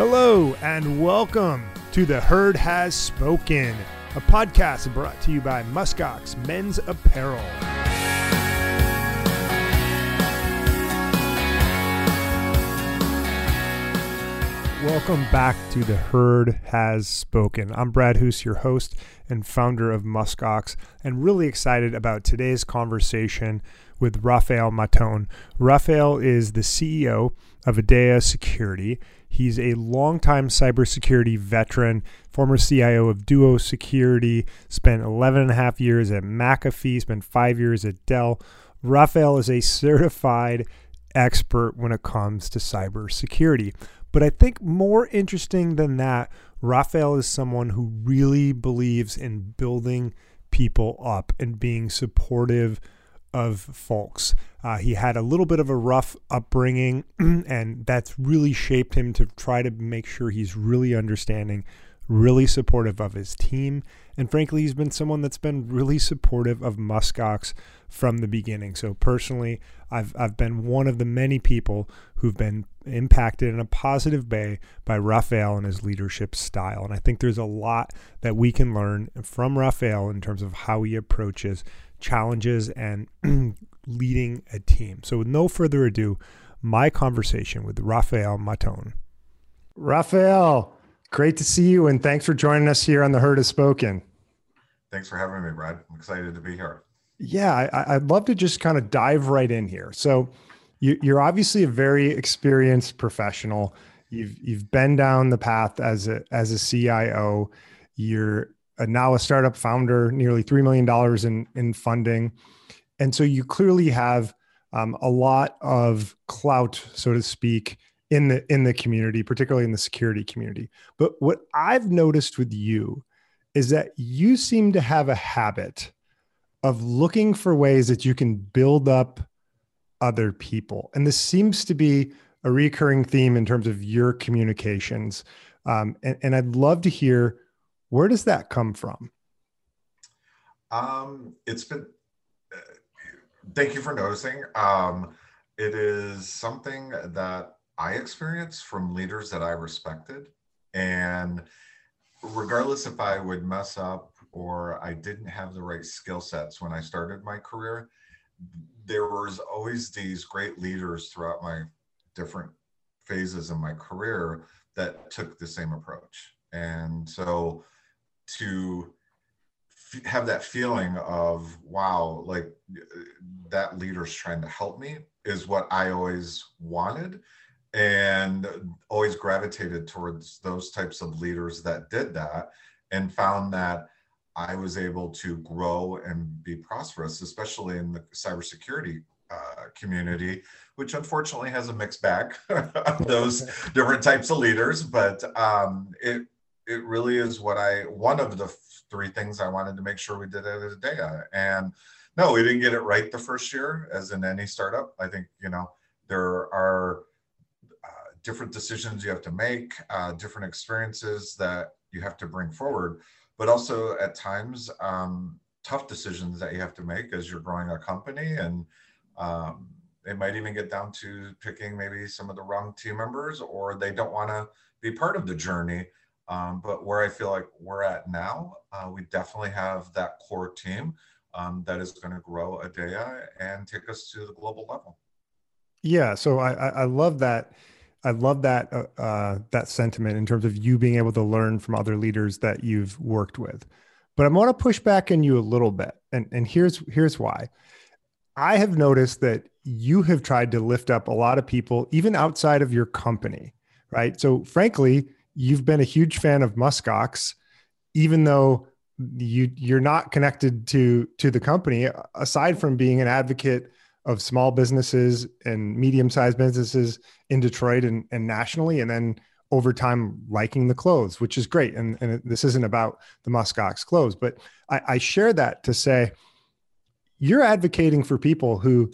Hello, and welcome to The Herd Has Spoken, a podcast brought to you by Muskox Men's Apparel. Welcome back to The Herd Has Spoken. I'm Brad Hoos, your host and founder of Muskox, and really excited about today's conversation with Raffaele Mautone. Raffaele is the CEO of AaDya Security. He's a longtime cybersecurity veteran, former CIO of Duo Security, spent 11 and a half years at McAfee, spent five years at Dell. Raffaele is a certified expert when it comes to cybersecurity. But I think more interesting than that, Raffaele is someone who really believes in building people up and being supportive of folks. Uh, he had a little bit of a rough upbringing, and that's really shaped him to try to make sure he's really understanding, really supportive of his team. And frankly, he's been someone that's been really supportive of Muskox from the beginning. So personally, I've I've been one of the many people who've been impacted in a positive way by Raffaele and his leadership style. And I think there's a lot that we can learn from Raffaele in terms of how he approaches challenges and leading a team. So with no further ado, my conversation with Raffaele Mautone. Raffaele, great to see you and thanks for joining us here on the Herd Has Spoken. Thanks for having me, Brad. I'm excited to be here. Yeah, I, would love to just kind of dive right in here. So, you, you're obviously a very experienced professional. You've you've been down the path as a as a CIO. You're a, now a startup founder, nearly three million dollars in in funding, and so you clearly have um, a lot of clout, so to speak, in the in the community, particularly in the security community. But what I've noticed with you is that you seem to have a habit of looking for ways that you can build up other people. And this seems to be a recurring theme in terms of your communications. Um, and, and, I'd love to hear where does that come from? Um, it's been, uh, thank you for noticing. Um, it is something that I experienced from leaders that I respected. And regardless if I would mess up or I didn't have the right skill sets when I started my career, there was always these great leaders throughout my different phases in my career that took the same approach. And so to f- have that feeling of, wow, like that leader's trying to help me is what I always wanted and always gravitated towards those types of leaders that did that and found that I was able to grow and be prosperous, especially in the cybersecurity uh, community, which unfortunately has a mixed bag of those different types of leaders. But um, it it really is what I one of the three things I wanted to make sure we did at AaDya. And no, we didn't get it right the first year, as in any startup. I think you know there are uh, different decisions you have to make, uh, different experiences that you have to bring forward but also at times um, tough decisions that you have to make as you're growing a company and um, it might even get down to picking maybe some of the wrong team members or they don't want to be part of the journey um, but where i feel like we're at now uh, we definitely have that core team um, that is going to grow AaDya and take us to the global level yeah so i i love that I love that uh, uh, that sentiment in terms of you being able to learn from other leaders that you've worked with. But I want to push back on you a little bit, and and here's here's why. I have noticed that you have tried to lift up a lot of people, even outside of your company, right? So frankly, you've been a huge fan of Muskox, even though you you're not connected to to the company. Aside from being an advocate of small businesses and medium-sized businesses in Detroit and, and nationally, and then over time liking the clothes, which is great. And, and this isn't about the Muskox clothes, but I, I share that to say you're advocating for people who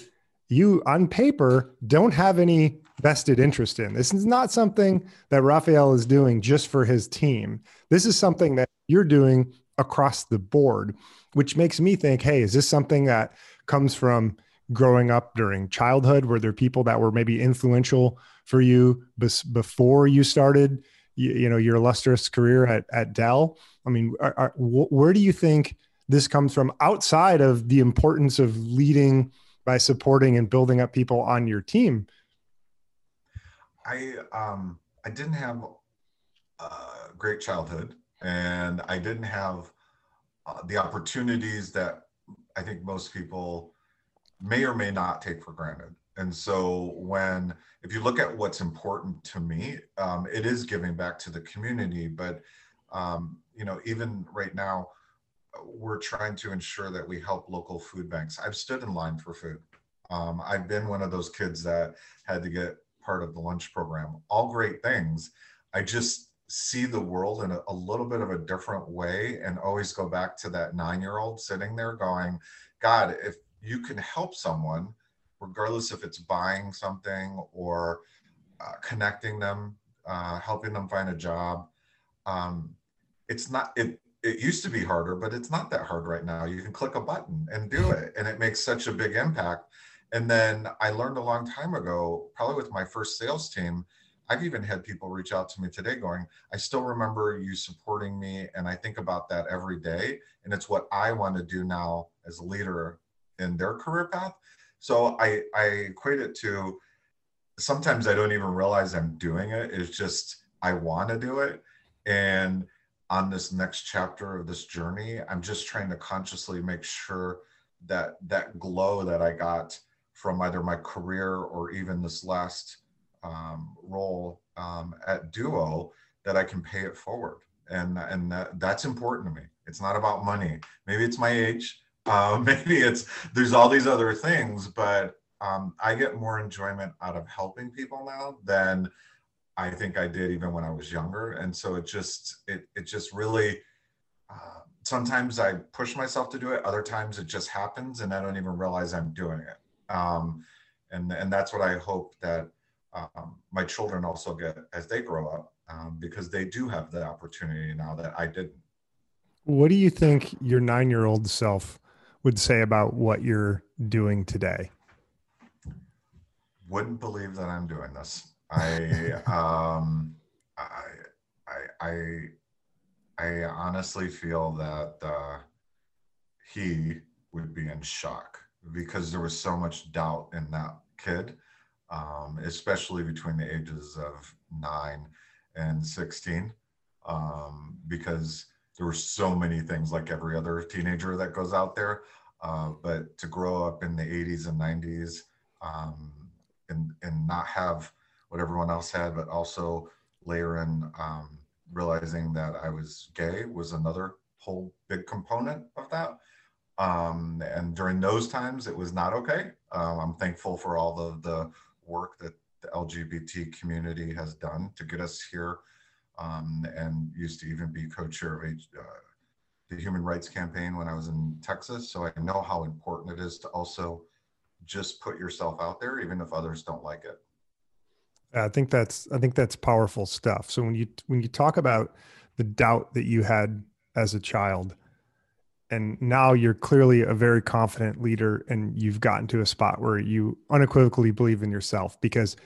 you on paper don't have any vested interest in. This is not something that Raffaele is doing just for his team. This is something that you're doing across the board, which makes me think, hey, is this something that comes from growing up during childhood? Were there people that were maybe influential for you before you started you, you know your illustrious career at at Dell. I mean, are, are, wh- where do you think this comes from outside of the importance of leading by supporting and building up people on your team? I um, I didn't have a great childhood, and I didn't have uh, the opportunities that I think most people may or may not take for granted. And so, when if you look at what's important to me, um, it is giving back to the community. But um, you know, even right now, we're trying to ensure that we help local food banks. I've stood in line for food. Um, I've been one of those kids that had to get part of the lunch program. All great things. I just see the world in a, a little bit of a different way and always go back to that nine year old sitting there going, God, if you can help someone, regardless if it's buying something or uh, connecting them, uh, helping them find a job, um, it's not, it, it used to be harder, but it's not that hard right now. You can click a button and do it, and it makes such a big impact. And then I learned a long time ago, probably with my first sales team, I've even had people reach out to me today going, I still remember you supporting me. And I think about that every day. And it's what I want to do now as a leader in their career path. So I, I equate it to sometimes I don't even realize I'm doing it. It's just I want to do it. And on this next chapter of this journey, I'm just trying to consciously make sure that that glow that I got from either my career or even this last um, role um, at Duo that I can pay it forward. And, and that, that's important to me. It's not about money. Maybe it's my age. Uh, maybe it's, there's all these other things, but um, I get more enjoyment out of helping people now than I think I did even when I was younger. And so it just, it, it just really, uh, sometimes I push myself to do it. Other times it just happens and I don't even realize I'm doing it. Um, and, and that's what I hope that um, my children also get as they grow up um, because they do have the opportunity now that I didn't. What do you think your nine year old self would say about what you're doing today? Wouldn't believe that I'm doing this. I, um, I, I, I, I honestly feel that uh, he would be in shock because there was so much doubt in that kid um, especially between the ages of nine and 16, um, because there were so many things like every other teenager that goes out there. Uh, but to grow up in the 80s and 90s um, and, and not have what everyone else had, but also layer in um, realizing that I was gay was another whole big component of that. Um, and during those times, it was not okay. Um, I'm thankful for all the, the work that the LGBT community has done to get us here, um, and used to even be co-chair of uh, the Human Rights Campaign when I was in Texas. So I know how important it is to also just put yourself out there, even if others don't like it. I think that's I think that's powerful stuff. So when you when you talk about the doubt that you had as a child, and now you're clearly a very confident leader and you've gotten to a spot where you unequivocally believe in yourself because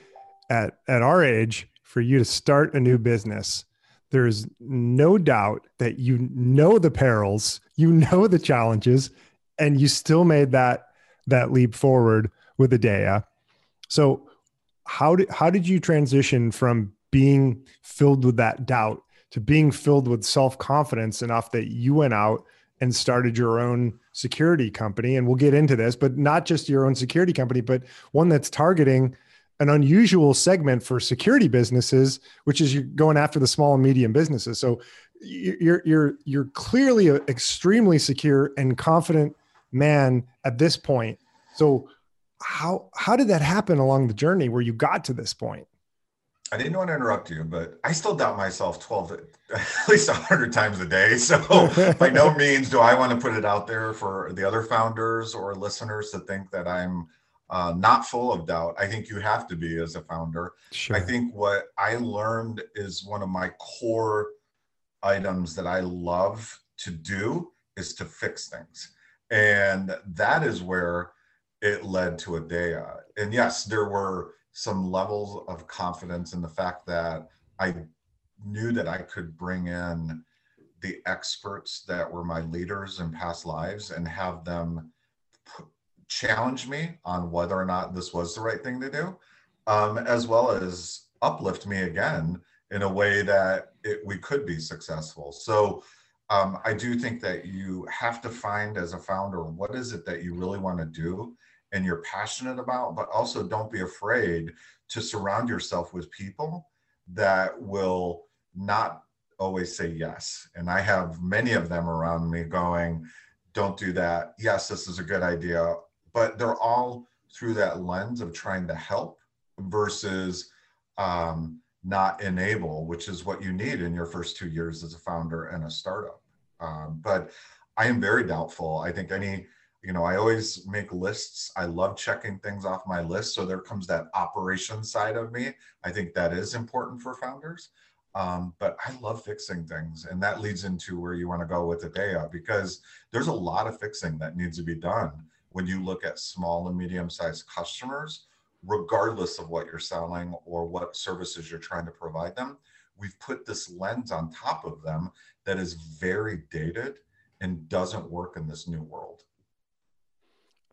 at at our age for you to start a new business there's no doubt that you know the perils you know the challenges and you still made that that leap forward with AaDya. So how did how did you transition from being filled with that doubt to being filled with self-confidence enough that you went out and started your own security company. And we'll get into this, but not just your own security company, but one that's targeting an unusual segment for security businesses, which is you're going after the small and medium businesses. So you're you're you're clearly an extremely secure and confident man at this point. So how how did that happen along the journey where you got to this point? I didn't want to interrupt you, but I still doubt myself 12, at least 100 times AaDya. So, by no means do I want to put it out there for the other founders or listeners to think that I'm uh, not full of doubt. I think you have to be as a founder. Sure. I think what I learned is one of my core items that I love to do is to fix things. And that is where it led to a day. And yes, there were some levels of confidence in the fact that I knew that I could bring in the experts that were my leaders in past lives and have them p- challenge me on whether or not this was the right thing to do, um, as well as uplift me again in a way that it, we could be successful. So um, I do think that you have to find as a founder what is it that you really want to do and you're passionate about, but also don't be afraid to surround yourself with people that will not always say yes. And I have many of them around me going, don't do that. Yes, this is a good idea. But they're all through that lens of trying to help versus um, not enable, which is what you need in your first two years as a founder and a startup. Um, but I am very doubtful. I think any, you know, I always make lists. I love checking things off my list. So there comes that operation side of me. I think that is important for founders. Um, but I love fixing things. And that leads into where you want to go with the AaDya because there's a lot of fixing that needs to be done when you look at small and medium sized customers, regardless of what you're selling or what services you're trying to provide them. We've put this lens on top of them that is very dated and doesn't work in this new world.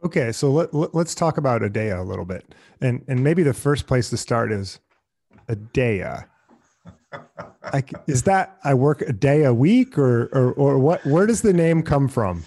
Okay, so let, let, us talk about AaDya a little bit. And, and maybe the first place to start is AaDya like is that I work a day a week or or or what? Where does the name come from?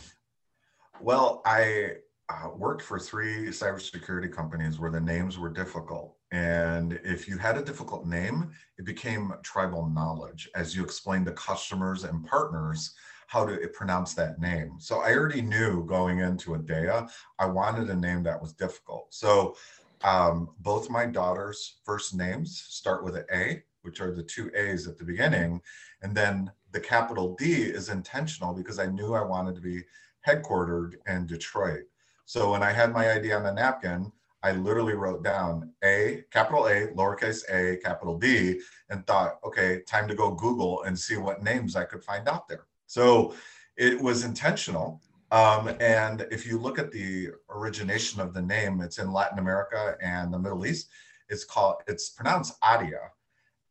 Well, I uh, worked for three cybersecurity companies where the names were difficult. And if you had a difficult name, it became tribal knowledge as you explained to customers and partners how to pronounce that name. So I already knew going into AaDya, I wanted a name that was difficult. So um, both my daughters' first names start with an A which are the two A's at the beginning. And then the capital D is intentional because I knew I wanted to be headquartered in Detroit. So when I had my idea on the napkin, I literally wrote down A, capital A, lowercase a, capital D, and thought, okay, time to go Google and see what names I could find out there. So it was intentional. Um, and if you look at the origination of the name, it's in Latin America and the Middle East. It's called, it's pronounced Adia,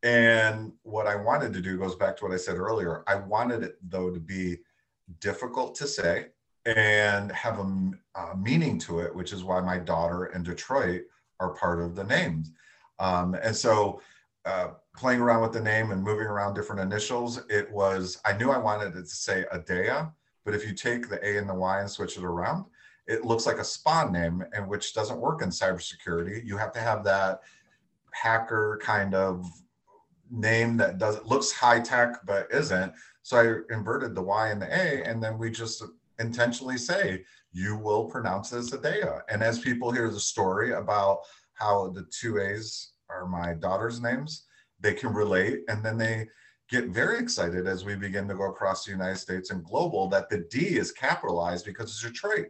and what I wanted to do goes back to what I said earlier. I wanted it, though, to be difficult to say and have a, a meaning to it, which is why my daughter and Detroit are part of the names. Um, and so, uh, playing around with the name and moving around different initials, it was, I knew I wanted it to say AaDya, but if you take the A and the Y and switch it around, it looks like a spawn name, and which doesn't work in cybersecurity. You have to have that hacker kind of name that does looks high tech but isn't. So I inverted the Y and the A, and then we just intentionally say you will pronounce this AaDya. And as people hear the story about how the two A's are my daughter's names, they can relate, and then they get very excited as we begin to go across the United States and global that the D is capitalized because it's Detroit,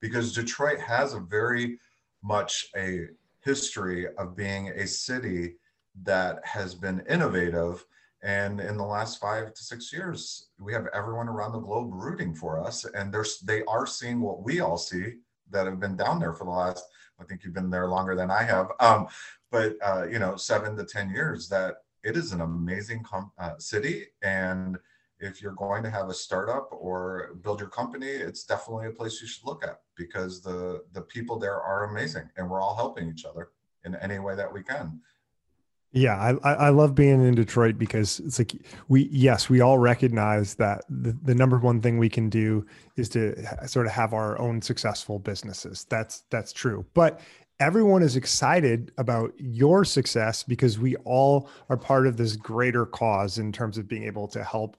because Detroit has a very much a history of being a city that has been innovative. And in the last five to six years, we have everyone around the globe rooting for us. And there's, they are seeing what we all see that have been down there for the last, I think you've been there longer than I have. Um, but, uh, you know, seven to 10 years that it is an amazing com- uh, city. And if you're going to have a startup or build your company, it's definitely a place you should look at because the, the people there are amazing and we're all helping each other in any way that we can. Yeah, I, I love being in Detroit because it's like we yes we all recognize that the, the number one thing we can do is to sort of have our own successful businesses. That's that's true. But everyone is excited about your success because we all are part of this greater cause in terms of being able to help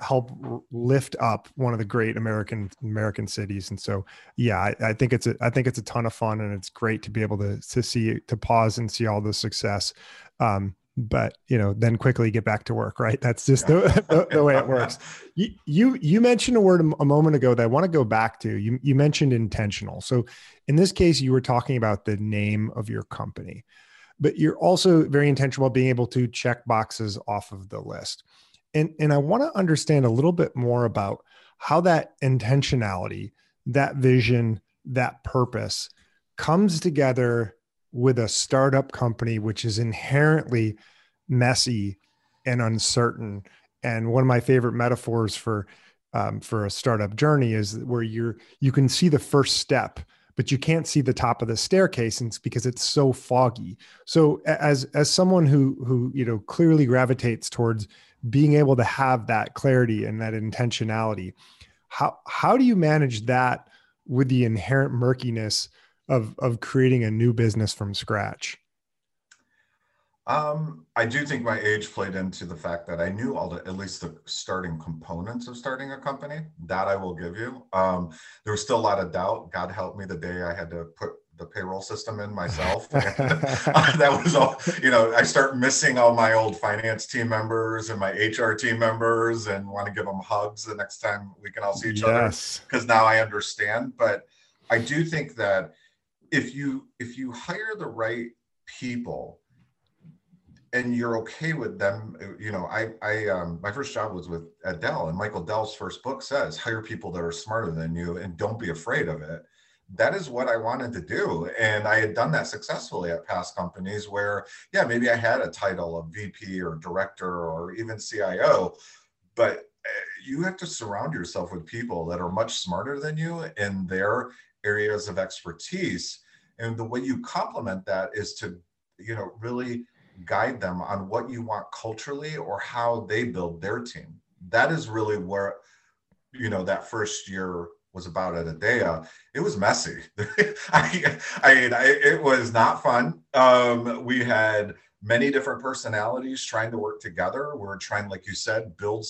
help lift up one of the great American American cities. And so, yeah, I, I, think it's a I think it's a ton of fun, and it's great to be able to to see to pause and see all the success. Um, but you know, then quickly get back to work. Right? That's just the, the, the way it works. You, you you mentioned a word a moment ago that I want to go back to. You you mentioned intentional. So in this case, you were talking about the name of your company, but you're also very intentional about being able to check boxes off of the list. And, and I want to understand a little bit more about how that intentionality, that vision, that purpose comes together with a startup company, which is inherently messy and uncertain. And one of my favorite metaphors for um, for a startup journey is where you're you can see the first step but you can't see the top of the staircase and it's because it's so foggy so as as someone who who you know clearly gravitates towards being able to have that clarity and that intentionality how how do you manage that with the inherent murkiness of of creating a new business from scratch um, I do think my age played into the fact that I knew all the at least the starting components of starting a company. That I will give you. Um, there was still a lot of doubt. God help me the day I had to put the payroll system in myself. that was all. You know, I start missing all my old finance team members and my HR team members, and want to give them hugs the next time we can all see each yes. other because now I understand. But I do think that if you if you hire the right people and you're okay with them you know i i um my first job was with dell and michael dell's first book says hire people that are smarter than you and don't be afraid of it. That is what i wanted to do. And i had done that successfully at past companies where yeah maybe i had a title of vp or director or even cio but eh, you have to surround yourself with people that are much smarter than you in their areas of expertise and the way you complement that is to you know really guide them on what you want culturally or how they build their team. That is really where, you know, that first year was about at AaDya. It was messy. I, I, I, it was not fun. Um, we had many different personalities trying to work together. We are trying, like you said, build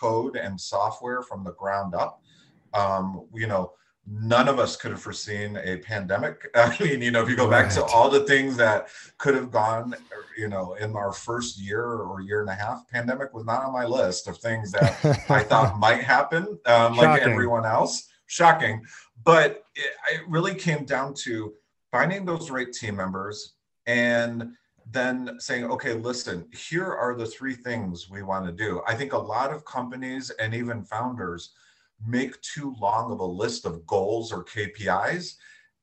code and software from the ground up. Um, you know, none of us could have foreseen a pandemic. I mean, you know, if you go right. back to all the things that could have gone, you know, in our first year or year and a half, pandemic was not on my list of things that I thought might happen, um, like everyone else. Shocking. But it, it really came down to finding those right team members and then saying, okay, listen, here are the three things we want to do. I think a lot of companies and even founders make too long of a list of goals or KPIs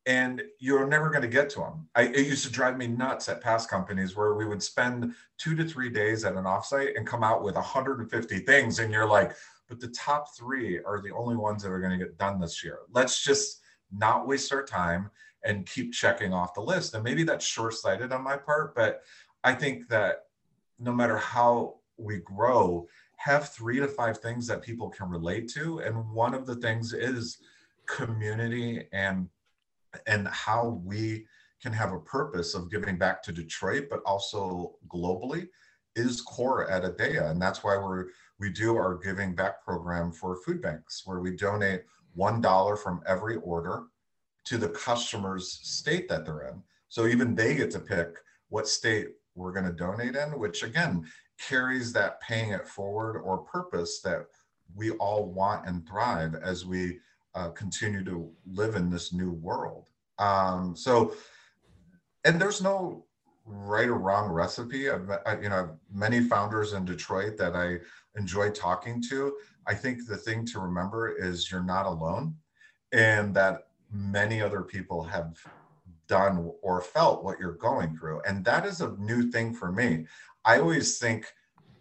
and you're never going to get to them. I, it used to drive me nuts at past companies where we would spend two to three days at an offsite and come out with 150 things. And you're like, but the top three are the only ones that are going to get done this year. Let's just not waste our time and keep checking off the list. And maybe that's short sighted on my part, but I think that no matter how we grow, have three to five things that people can relate to. And one of the things is community and and how we can have a purpose of giving back to detroit but also globally is core at AaDya and that's why we're we do our giving back program for food banks where we donate one dollar from every order to the customer's state that they're in. So even they get to pick what state we're going to donate in which again carries that paying it forward or purpose that we all want and thrive as we uh, continue to live in this new world. Um, so, and there's no right or wrong recipe. I've, I, you know, many founders in Detroit that I enjoy talking to. I think the thing to remember is you're not alone, and that many other people have done or felt what you're going through, and that is a new thing for me. I always think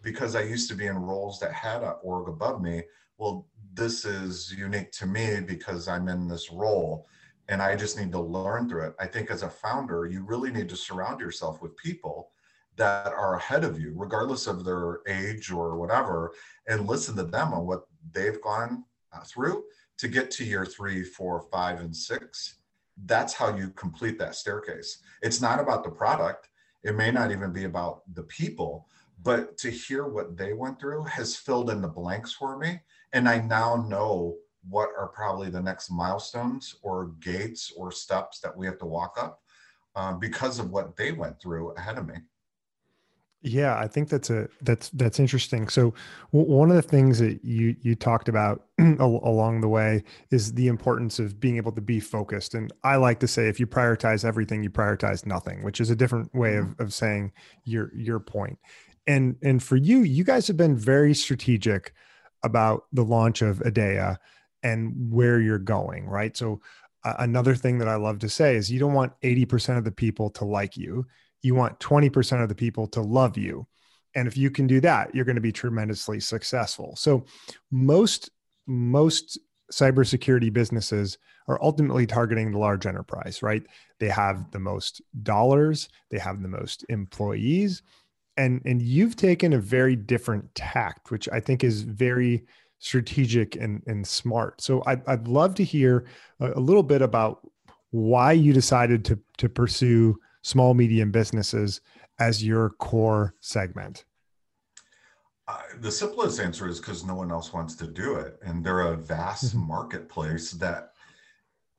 because I used to be in roles that had an org above me, well, this is unique to me because I'm in this role and I just need to learn through it. I think as a founder, you really need to surround yourself with people that are ahead of you, regardless of their age or whatever, and listen to them on what they've gone uh, through to get to year three, four, five, and six. That's how you complete that staircase. It's not about the product it may not even be about the people, but to hear what they went through has filled in the blanks for me. And I now know what are probably the next milestones or gates or steps that we have to walk up uh, because of what they went through ahead of me. Yeah, I think that's a that's that's interesting. So w- one of the things that you you talked about along the way is the importance of being able to be focused. And I like to say if you prioritize everything, you prioritize nothing, which is a different way of mm-hmm. of saying your your point. And and for you, you guys have been very strategic about the launch of AaDya and where you're going, right? So uh, another thing that I love to say is you don't want 80% of the people to like you you want 20% of the people to love you And if you can do that, you're going to be tremendously successful. So most most cybersecurity businesses are ultimately targeting the large enterprise, right? They have the most dollars, they have the most employees, and and you've taken a very different tact, which I think is very strategic and, and smart. So I'd, I'd love to hear a, a little bit about why you decided to to pursue small medium businesses as your core segment. Uh, the simplest answer is because no one else wants to do it, and they're a vast mm-hmm. marketplace that,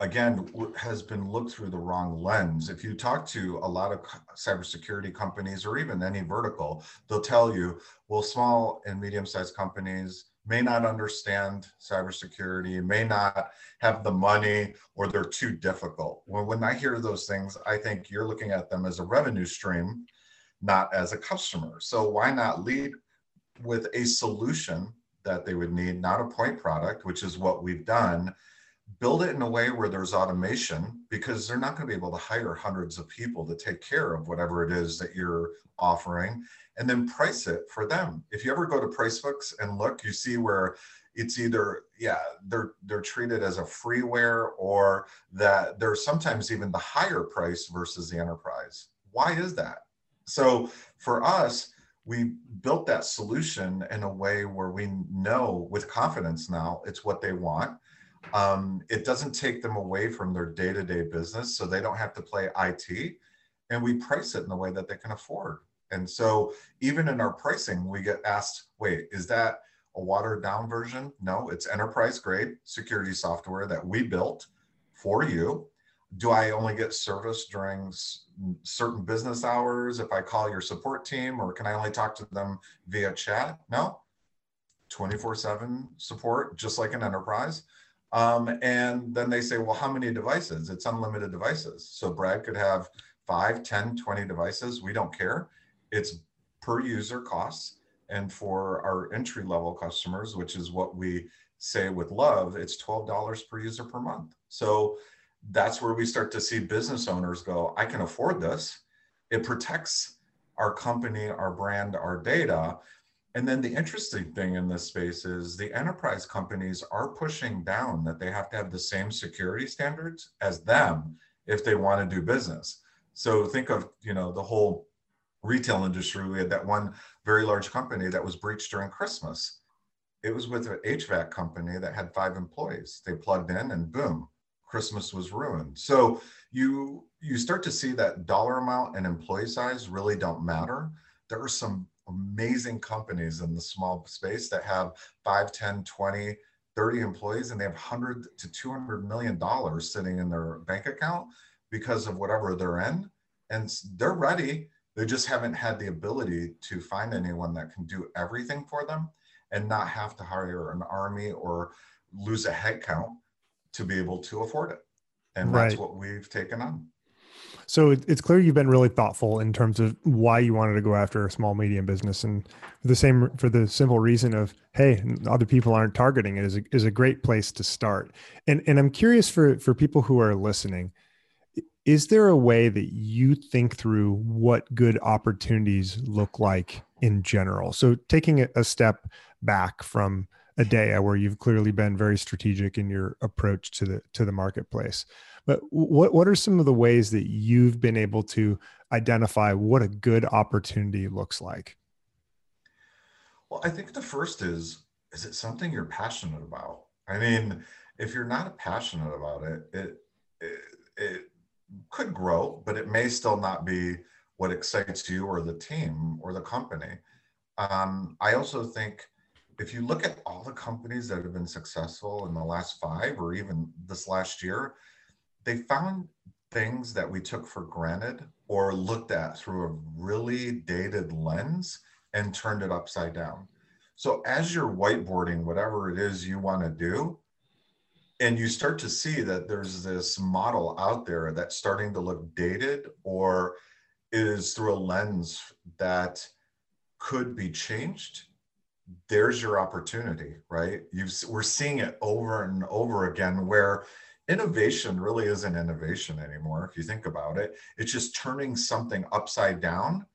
again, has been looked through the wrong lens. If you talk to a lot of cybersecurity companies or even any vertical, they'll tell you, well, small and medium-sized companies may not understand cybersecurity, may not have the money, or they're too difficult. Well, when I hear those things, I think you're looking at them as a revenue stream, not as a customer. So why not lead with a solution that they would need, not a point product, which is what we've done. Build it in a way where there's automation because they're not going to be able to hire hundreds of people to take care of whatever it is that you're offering and then price it for them. If you ever go to Pricebooks and look, you see where it's either yeah they're they're treated as a freeware or that they're sometimes even the higher price versus the enterprise. Why is that? So for us, we built that solution in a way where we know with confidence now it's what they want. Um, it doesn't take them away from their day to day business, so they don't have to play IT. And we price it in a way that they can afford. And so, even in our pricing, we get asked, wait, is that a watered down version? No, it's enterprise grade security software that we built for you do I only get service during certain business hours if I call your support team, or can I only talk to them via chat? No, 24 7 support, just like an enterprise. Um, and then they say, well, how many devices? It's unlimited devices. So Brad could have 5, 10, 20 devices. We don't care. It's per user costs. And for our entry level customers, which is what we say with love, it's $12 per user per month. So that's where we start to see business owners go, I can afford this. It protects our company, our brand, our data. And then the interesting thing in this space is the enterprise companies are pushing down that they have to have the same security standards as them if they want to do business. So think of, you know, the whole retail industry. We had that one very large company that was breached during Christmas. It was with an HVAC company that had five employees. They plugged in and boom, Christmas was ruined. So you you start to see that dollar amount and employee size really don't matter. There are some amazing companies in the small space that have 5, 10, 20, 30 employees and they have 100 to 200 million dollars sitting in their bank account because of whatever they're in and they're ready they just haven't had the ability to find anyone that can do everything for them and not have to hire an army or lose a headcount to be able to afford it. And that's what we've taken on. So it's clear you've been really thoughtful in terms of why you wanted to go after a small medium business, and for the same for the simple reason of hey, other people aren't targeting it is a, is a great place to start. And and I'm curious for for people who are listening, is there a way that you think through what good opportunities look like in general? So taking a step back from AaDya where you've clearly been very strategic in your approach to the to the marketplace but what what are some of the ways that you've been able to identify what a good opportunity looks like well i think the first is is it something you're passionate about i mean if you're not passionate about it it it, it could grow but it may still not be what excites you or the team or the company um, i also think if you look at all the companies that have been successful in the last five or even this last year, they found things that we took for granted or looked at through a really dated lens and turned it upside down. So as you're whiteboarding whatever it is you want to do, and you start to see that there's this model out there that's starting to look dated or is through a lens that could be changed there's your opportunity, right? You've, we're seeing it over and over again where innovation really isn't innovation anymore. If you think about it, it's just turning something upside down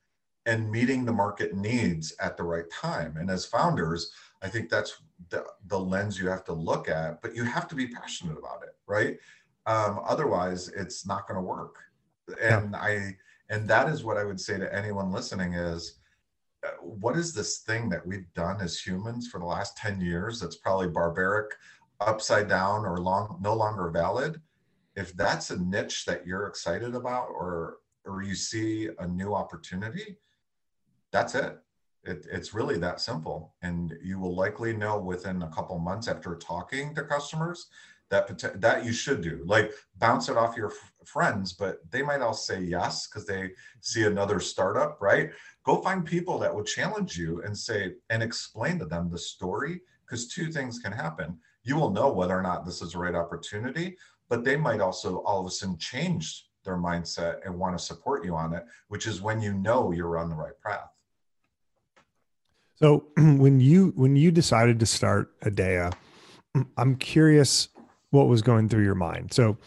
and meeting the market needs at the right time. And as founders, I think that's the, the lens you have to look at, but you have to be passionate about it, right? Um, otherwise, it's not going to work. And yeah. I and that is what I would say to anyone listening is uh, what is this thing that we've done as humans for the last 10 years that's probably barbaric, upside down, or long no longer valid? If that's a niche that you're excited about or or you see a new opportunity, that's it. It. It's really that simple. And you will likely know within a couple months after talking to customers that that you should do like bounce it off your friends but they might all say yes because they see another startup right go find people that will challenge you and say and explain to them the story because two things can happen you will know whether or not this is the right opportunity but they might also all of a sudden change their mindset and want to support you on it which is when you know you're on the right path so when you when you decided to start AaDya, I'm curious what was going through your mind. So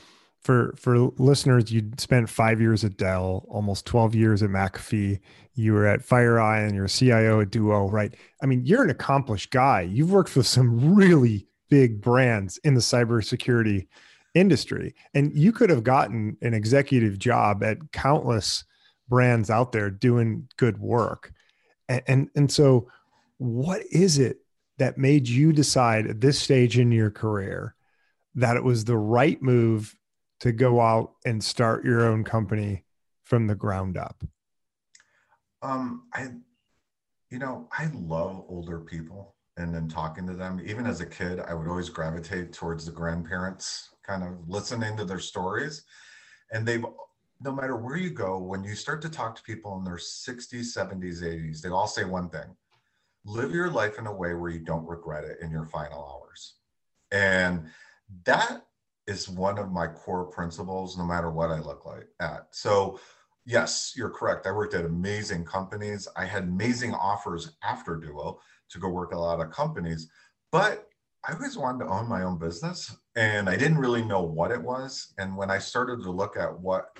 for for listeners, you spent five years at Dell, almost 12 years at McAfee. You were at FireEye and you're a CIO at Duo, right? I mean, you're an accomplished guy. You've worked for some really big brands in the cybersecurity industry. And you could have gotten an executive job at countless brands out there doing good work. And, and, and so what is it that made you decide at this stage in your career that it was the right move to go out and start your own company from the ground up? Um, I, you know, I love older people and then talking to them. Even as a kid, I would always gravitate towards the grandparents, kind of listening to their stories. And they've, no matter where you go, when you start to talk to people in their 60s, 70s, 80s, they all say one thing live your life in a way where you don't regret it in your final hours. And that is one of my core principles, no matter what I look like at. So, yes, you're correct. I worked at amazing companies. I had amazing offers after Duo to go work at a lot of companies, but I always wanted to own my own business and I didn't really know what it was. And when I started to look at what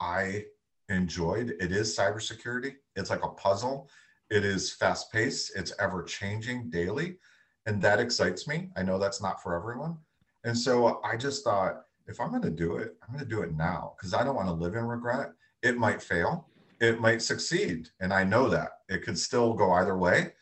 I enjoyed, it is cybersecurity. It's like a puzzle. It is fast paced, it's ever changing daily. And that excites me. I know that's not for everyone and so I just thought, if I'm going to do it, I'm going to do it now because I don't want to live in regret. It might fail, it might succeed. And I know that it could still go either way.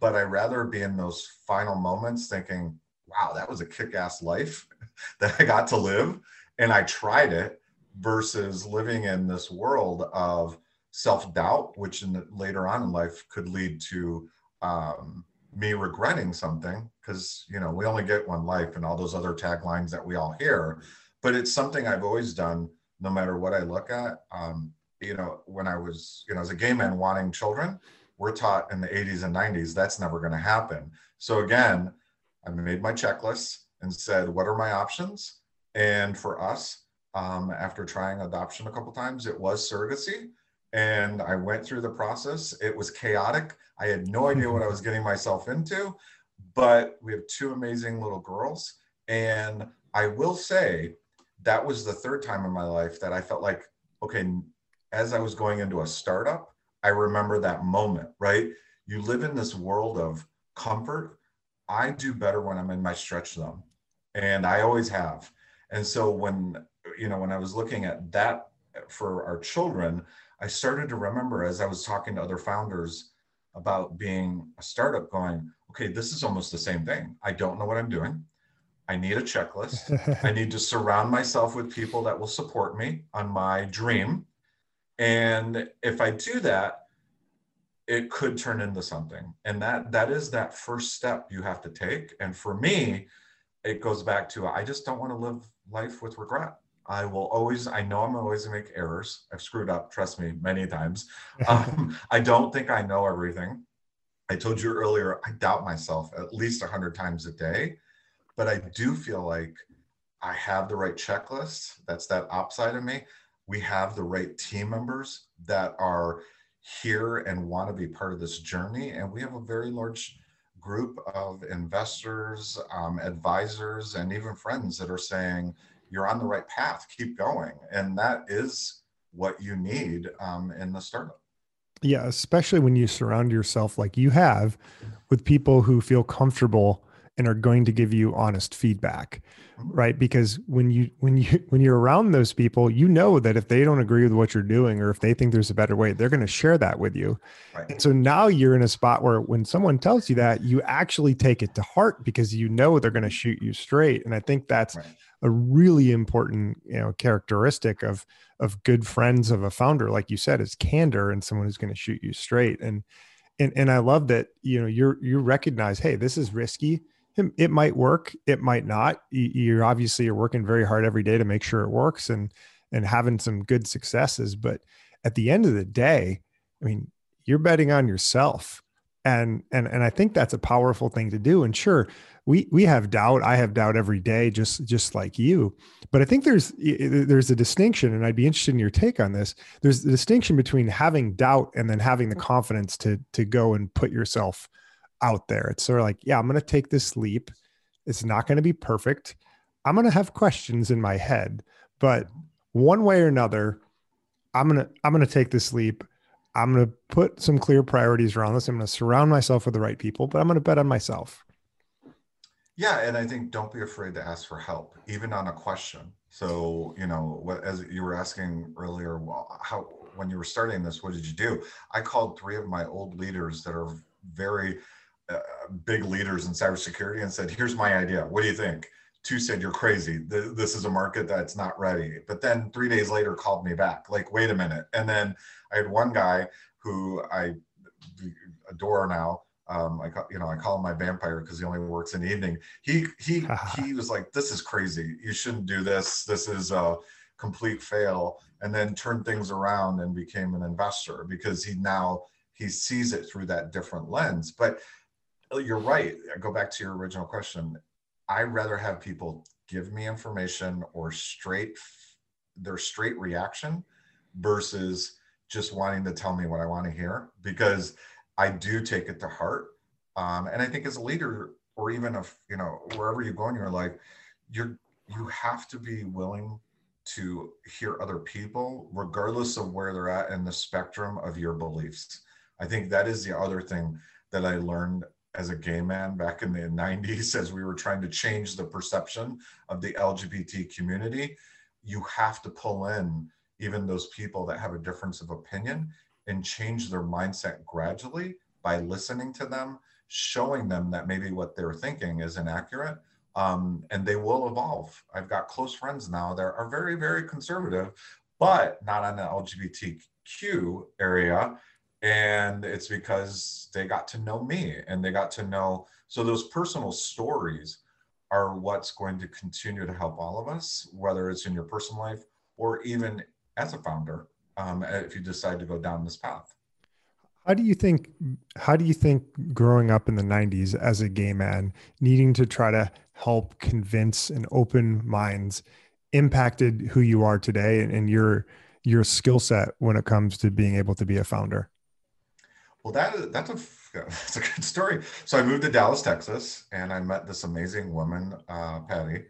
But I rather be in those final moments thinking, wow, that was a kick ass life that I got to live. And I tried it versus living in this world of self doubt, which in the, later on in life could lead to um, me regretting something because you know we only get one life and all those other taglines that we all hear. But it's something i've always done no matter what i look at. Um, you know when i was you know as a gay man wanting children we're taught in the 80s and 90s that's never going to happen. So again i made my checklist and said what are my options? And for us um, after trying adoption a couple times it was surrogacy and I went through the process. It was chaotic. I had no hmm. idea what I was getting myself into, but we have two amazing little girls. And I will say that was the third time in my life that I felt like, okay, as I was going into a startup, I remember that moment, right? You live in this world of comfort. I do better when I'm in my stretch zone, and I always have. And so when, you know, when I was looking at that eh, for our children, I started to remember as I was talking to other founders about being a startup, going, okay, this is almost the same thing. I don't know what I'm doing. I need a checklist. I need to surround myself with people that will support me on my dream. And if I do that, it could turn into something. And that that is that first step you have to take. And for me, it goes back to I just don't want to live life with regret. I will always, I know I'm always gonna make errors. I've screwed up, trust me, many times. Um, I don't think I know everything. I told you earlier, I doubt myself at least 100 times a day, but I do feel like I have the right checklist. That's that upside of me. We have the right team members that are here and want to be part of this journey. And we have a very large group of investors, um, advisors, and even friends that are saying, you're on the right path keep going and that is what you need um, in the startup Yeah, especially when you surround yourself like you have with people who feel comfortable and are going to give you honest feedback mm-hmm. right because when you when you when you're around those people you know that if they don't agree with what you're doing or if they think there's a better way they're going to share that with you right. and so now you're in a spot where when someone tells you that you actually take it to heart because you know they're going to shoot you straight and i think that's right. A really important you know characteristic of of good friends of a founder like you said is candor and someone who's going to shoot you straight. And and and I love that you know you're you recognize hey this is risky. It might work it might not. You're obviously you're working very hard every day to make sure it works and and having some good successes. But at the end of the day i mean you're betting on yourself. And and and i think that's a powerful thing to do. And sure we we have doubt i have doubt every day just just like you but i think there's there's a distinction and i'd be interested in your take on this there's the distinction between having doubt and then having the mm-hmm. confidence to to go and put yourself out there. It's sort of like, yeah, I'm going to take this leap. It's not going to be perfect. I'm going to have questions in my head, but one way or another, I'm going to I'm going to take this leap. I'm going to put some clear priorities around this. I'm going to surround myself with the right people, but I'm going to bet on myself. Yeah, and I think don't be afraid to ask for help, even on a question. So, you know, what as you were asking earlier, how when you were starting this, what did you do? I called three of my old leaders that are very uh, big leaders in cybersecurity and said, "Here's my idea. What do you think?" Two said, "You're crazy. This is a market that's not ready." But then three days later, called me back, like, "Wait a minute." And then I had one guy who I adore now. Um, I call, you know I call him my vampire because he only works in the evening. He he he was like, "This is crazy. You shouldn't do this. This is a complete fail." And then turned things around and became an investor because he now he sees it through that different lens. But Oh, you're right. I go back to your original question. I rather have people give me information or straight their straight reaction versus just wanting to tell me what I want to hear because I do take it to heart. Um, and I think as a leader, or even if you know wherever you go in your life, you're you have to be willing to hear other people, regardless of where they're at in the spectrum of your beliefs. I think that is the other thing that I learned as a gay man back in the 90s as we were trying to change the perception of the LGBT community. You have to pull in even those people that have a difference of opinion and change their mindset gradually by listening to them, showing them that maybe what they're thinking is inaccurate. Um, and they will evolve. I've got close friends now that are very, very conservative, but not on the LGBTQ area and it's because they got to know me and they got to know so those personal stories are what's going to continue to help all of us whether it's in your personal life or even as a founder um, if you decide to go down this path how do you think how do you think growing up in the 90s as a gay man needing to try to help convince and open minds impacted who you are today and, and your your skill set when it comes to being able to be a founder well, that is that's a that's a good story. So I moved to Dallas, Texas, and I met this amazing woman, uh, Patty.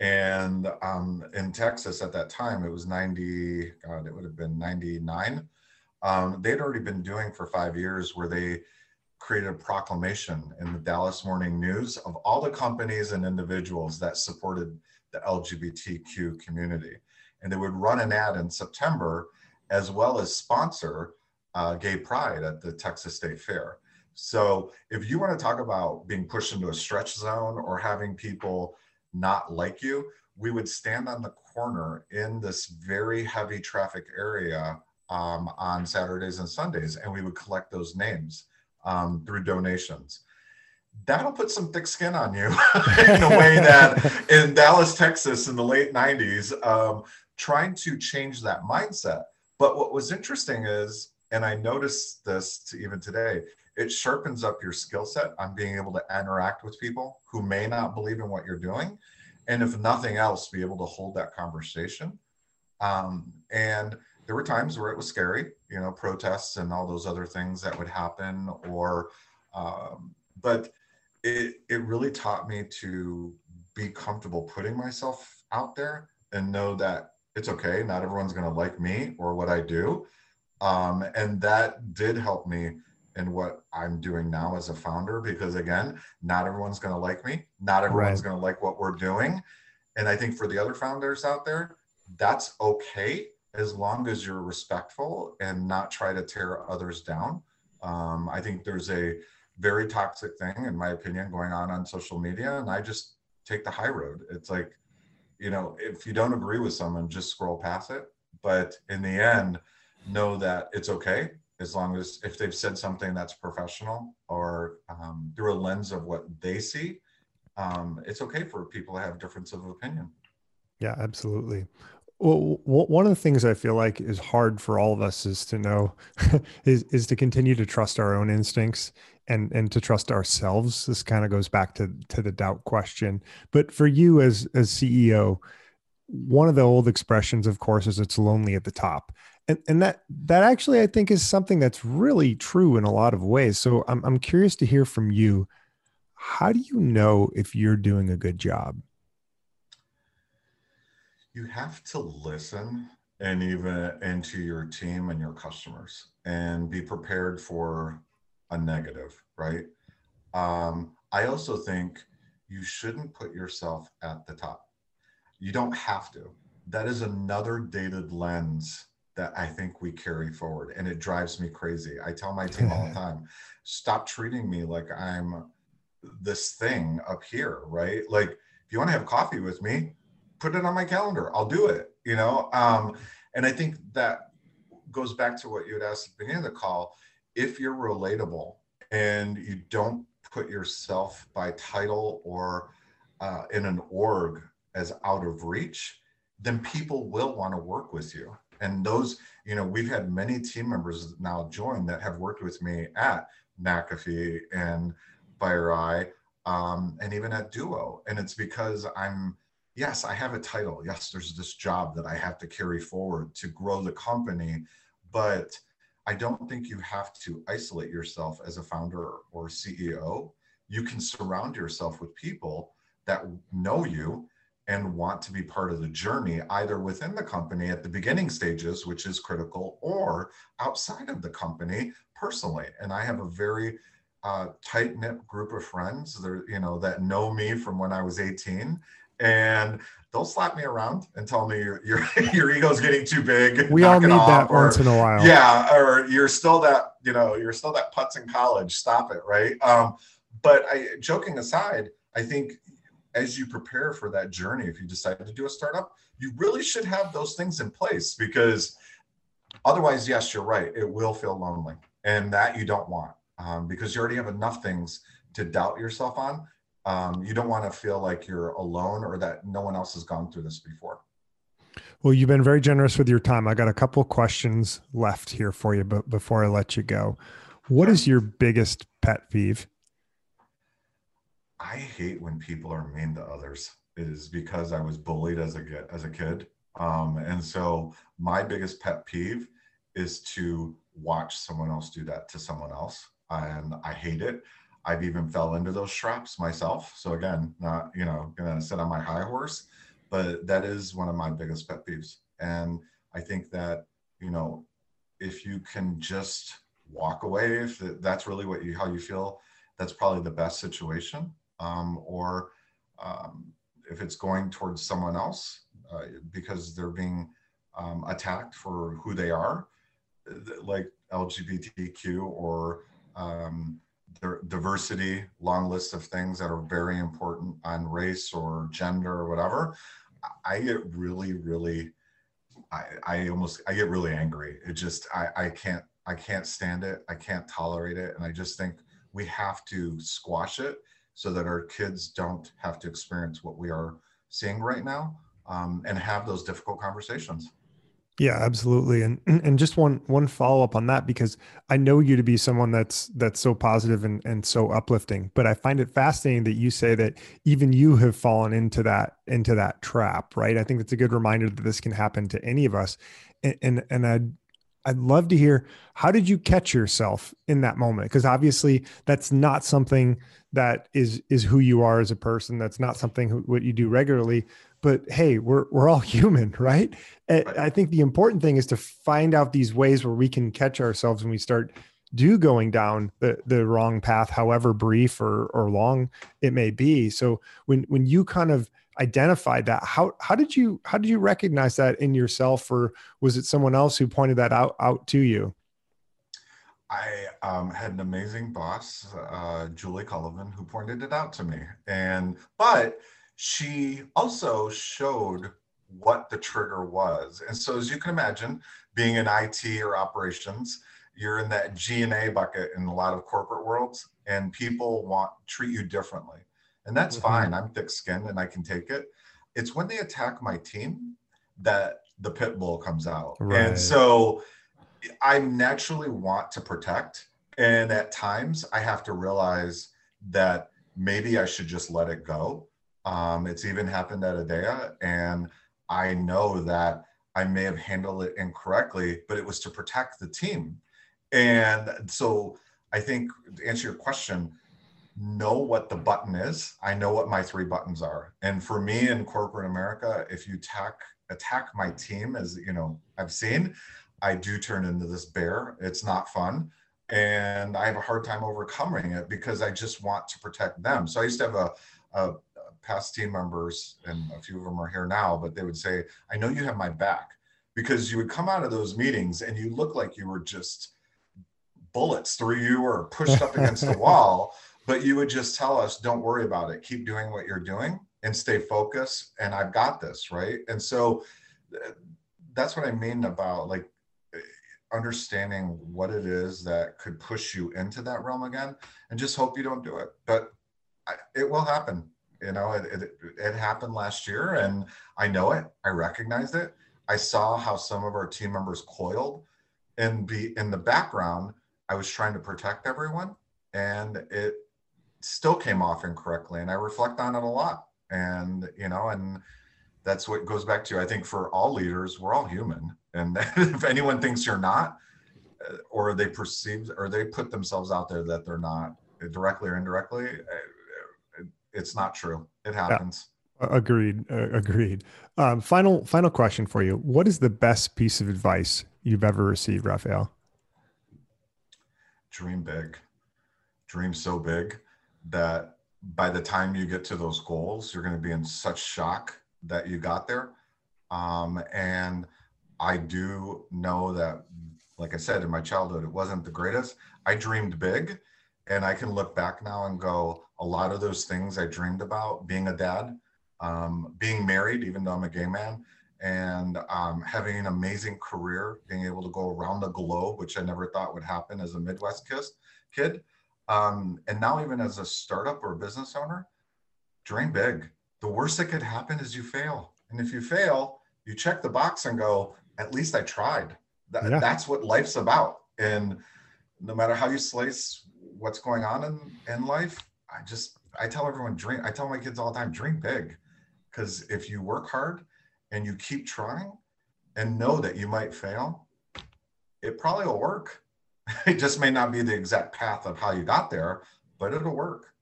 And um, in Texas at that time, it was 90, God, it would have been 99. Um, they'd already been doing for five years where they created a proclamation in the Dallas Morning News of all the companies and individuals that supported the LGBTQ community. And they would run an ad in September as well as sponsor uh, gay pride at the Texas State Fair. So if you want to talk about being pushed into a stretch zone or having people not like you, we would stand on the corner in this very heavy traffic area um, on Saturdays and Sundays, and we would collect those names um, through donations. That'll put some thick skin on you in a way that in Dallas, Texas, in the late 90s, um, trying to change that mindset. But what was interesting is and I noticed this to even today, it sharpens up your skill set on being able to interact with people who may not believe in what you're doing. And if nothing else, be able to hold that conversation. Um, and there were times where it was scary, you know, protests and all those other things that would happen. Or, um, but it, it really taught me to be comfortable putting myself out there and know that it's okay. Not everyone's going to like me or what I do Um, and that did help me in what I'm doing now as a founder because again, not everyone's going to like me, not everyone's right. going to like what we're doing. And I think for the other founders out there, that's okay as long as you're respectful and not try to tear others down. Um, I think there's a very toxic thing, in my opinion, going on on social media, and I just take the high road. It's like, you know, if you don't agree with someone, just scroll past it. But in the end, know that it's okay as long as if they've said something that's professional or um, through a lens of what they see, um, it's okay for people to have difference of opinion. Yeah, absolutely. Well, one of the things I feel like is hard for all of us is to know is is to continue to trust our own instincts and and to trust ourselves. This kind of goes back to to the doubt question. But for you as as CEO, one of the old expressions, of course, is it's lonely at the top. And and that that actually I think is something that's really true in a lot of ways. So I'm I'm curious to hear from you. How do you know if you're doing a good job? you have to listen and even into your team and your customers and be prepared for a negative right um, i also think you shouldn't put yourself at the top you don't have to that is another dated lens that i think we carry forward and it drives me crazy i tell my team all the time stop treating me like i'm this thing up here right like if you want to have coffee with me put it on my calendar. I'll do it, you know? Um, and I think that goes back to what you had asked at the beginning of the call. If you're relatable and you don't put yourself by title or uh, in an org as out of reach, then people will want to work with you. And those, you know, we've had many team members now join that have worked with me at McAfee and FireEye um, and even at Duo. And it's because I'm yes, I have a title. Yes, there's this job that I have to carry forward to grow the company. But I don't think you have to isolate yourself as a founder or CEO. You can surround yourself with people that know you and want to be part of the journey, either within the company at the beginning stages, which is critical, or outside of the company personally. And I have a very uh, tight knit group of friends that you know that know me from when I was 18 and they'll slap me around and tell me your your, your ego's getting too big. We all need that or, once in a while. Yeah, or you're still that you know you're still that putz in college. Stop it, right? Um, but I, joking aside, I think as you prepare for that journey, if you decide to do a startup, you really should have those things in place because otherwise, yes, you're right, it will feel lonely, and that you don't want um, because you already have enough things to doubt yourself on um, you don't want to feel like you're alone or that no one else has gone through this before. Well, you've been very generous with your time. I got a couple questions left here for you, but before I let you go, what is your biggest pet peeve? I hate when people are mean to others. It is because I was bullied as a as a kid, um, and so my biggest pet peeve is to watch someone else do that to someone else, and I hate it. I've even fell into those traps myself. So again, not you know gonna sit on my high horse, but that is one of my biggest pet peeves. And I think that you know if you can just walk away, if that's really what you how you feel, that's probably the best situation. Um, or um, if it's going towards someone else uh, because they're being um, attacked for who they are, like LGBTQ or um, diversity, long list of things that are very important on race or gender or whatever, I get really, really, I, I almost, I get really angry. It just, I, I can't, I can't stand it. I can't tolerate it. And I just think we have to squash it so that our kids don't have to experience what we are seeing right now um, and have those difficult conversations. Yeah, absolutely. And and just one one follow up on that because I know you to be someone that's that's so positive and and so uplifting, but I find it fascinating that you say that even you have fallen into that into that trap, right? I think that's a good reminder that this can happen to any of us. And and, and I'd I'd love to hear how did you catch yourself in that moment because obviously that's not something that is is who you are as a person that's not something who, what you do regularly but hey, we're we're all human, right? right? I think the important thing is to find out these ways where we can catch ourselves when we start do going down the, the wrong path, however brief or, or long it may be. So when when you kind of identified that, how how did you how did you recognize that in yourself, or was it someone else who pointed that out out to you? I um, had an amazing boss, uh, Julie Cullivan, who pointed it out to me, and but she also showed what the trigger was. And so, as you can imagine, being in IT or operations, you're in that G and A bucket in a lot of corporate worlds, and people want treat you differently, and that's mm-hmm. fine. I'm thick-skinned and I can take it. It's when they attack my team that the pit bull comes out, right. and so I naturally want to protect, and at times I have to realize that maybe I should just let it go. Um, it's even happened at AaDya, and I know that I may have handled it incorrectly, but it was to protect the team. And so I think to answer your question, know what the button is. I know what my three buttons are. And for me in corporate America, if you attack attack my team, as you know, I've seen, I do turn into this bear. It's not fun. And I have a hard time overcoming it because I just want to protect them. So I used to have a, a past team members, and a few of them are here now, but they would say, I know you have my back because you would come out of those meetings and you look like you were just bullets through you or pushed up against the wall, but you would just tell us, don't worry about it. Keep doing what you're doing and stay focused. And I've got this. Right. And so that's what I mean about like eh, understanding what it is that could push you into that realm again and just hope you don't do it but I, it will happen you know it, it, it happened last year and i know it i recognized it i saw how some of our team members coiled and be in the background i was trying to protect everyone and it still came off incorrectly and i reflect on it a lot and you know and that's what goes back to i think for all leaders we're all human and if anyone thinks you're not, uh, or they perceive or they put themselves out there that they're not directly or indirectly, uh, it's not true. It happens. Yeah. Agreed. Uh, agreed. Um, final final question for you: What is the best piece of advice you've ever received, Raffaele? Dream big. Dream so big that by the time you get to those goals, you're going to be in such shock that you got there. Um, and I do know that, like I said, in my childhood, it wasn't the greatest. I dreamed big. And I can look back now and go, a lot of those things I dreamed about being a dad, um, being married, even though I'm a gay man, and um, having an amazing career, being able to go around the globe, which I never thought would happen as a Midwest kid. Um, and now, even as a startup or a business owner, dream big. The worst that could happen is you fail. And if you fail, you check the box and go, at least I tried. That, yeah. That's what life's about. And no matter how you slice what's going on in, in life, I just, I tell everyone, dream. I tell my kids all the time, dream big. Because if you work hard and you keep trying and know that you might fail, it probably will work. it just may not be the exact path of how you got there, but it'll work.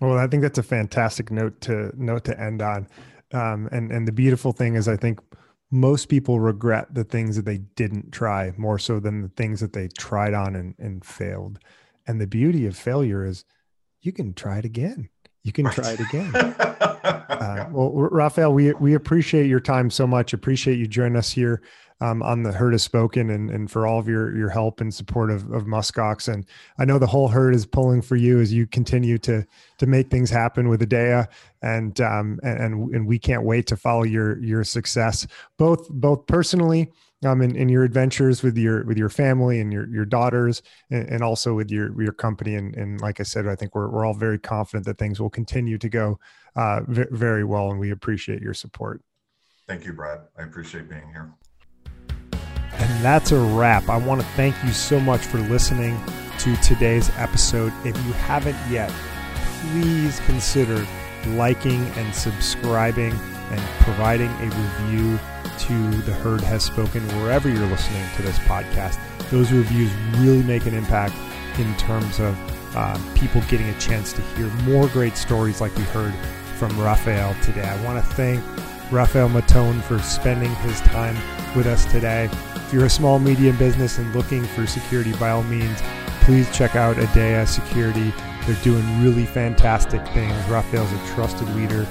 Well, I think that's a fantastic note to note to end on. Um, and and the beautiful thing is, I think most people regret the things that they didn't try more so than the things that they tried on and, and failed. And the beauty of failure is you can try it again. You can try it again. uh, well, Raffaele, we we appreciate your time so much. Appreciate you joining us here um, on the herd has spoken and, and for all of your your help and support of, of muskox. And i know the whole herd is pulling for you as you continue to to make things happen with AaDya. And um and and we can't wait to follow your your success both both personally um in, in your adventures with your with your family and your your daughters and, and also with your your company. And and like i said i think we're, we're all very confident that things will continue to go uh, very well. And we appreciate your support. Thank you brad. I appreciate being here and that's a wrap. I want to thank you so much for listening to today's episode. If you haven't yet, please consider liking and subscribing and providing a review to The Herd Has Spoken wherever you're listening to this podcast. Those reviews really make an impact in terms of uh, people getting a chance to hear more great stories like we heard from Raffaele today. I want to thank Raffaele Mautone for spending his time with us today. If you're a small medium business and looking for security, by all means, please check out AaDya Security. They're doing really fantastic things. Raffaele's a trusted leader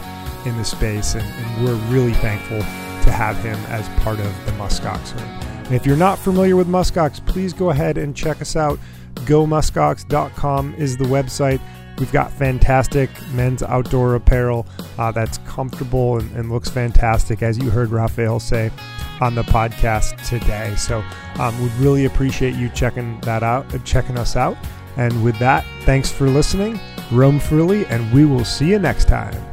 in the space, and, and we're really thankful to have him as part of the Muskox room. And if you're not familiar with Muskox, please go ahead and check us out. GoMuskox.com is the website. We've got fantastic men's outdoor apparel uh, that's comfortable and, and, looks fantastic, as you heard Raffaele say on the podcast today. So, um, we'd really appreciate you checking that out, uh, checking us out. And with that, thanks for listening. Roam freely, and we will see you next time.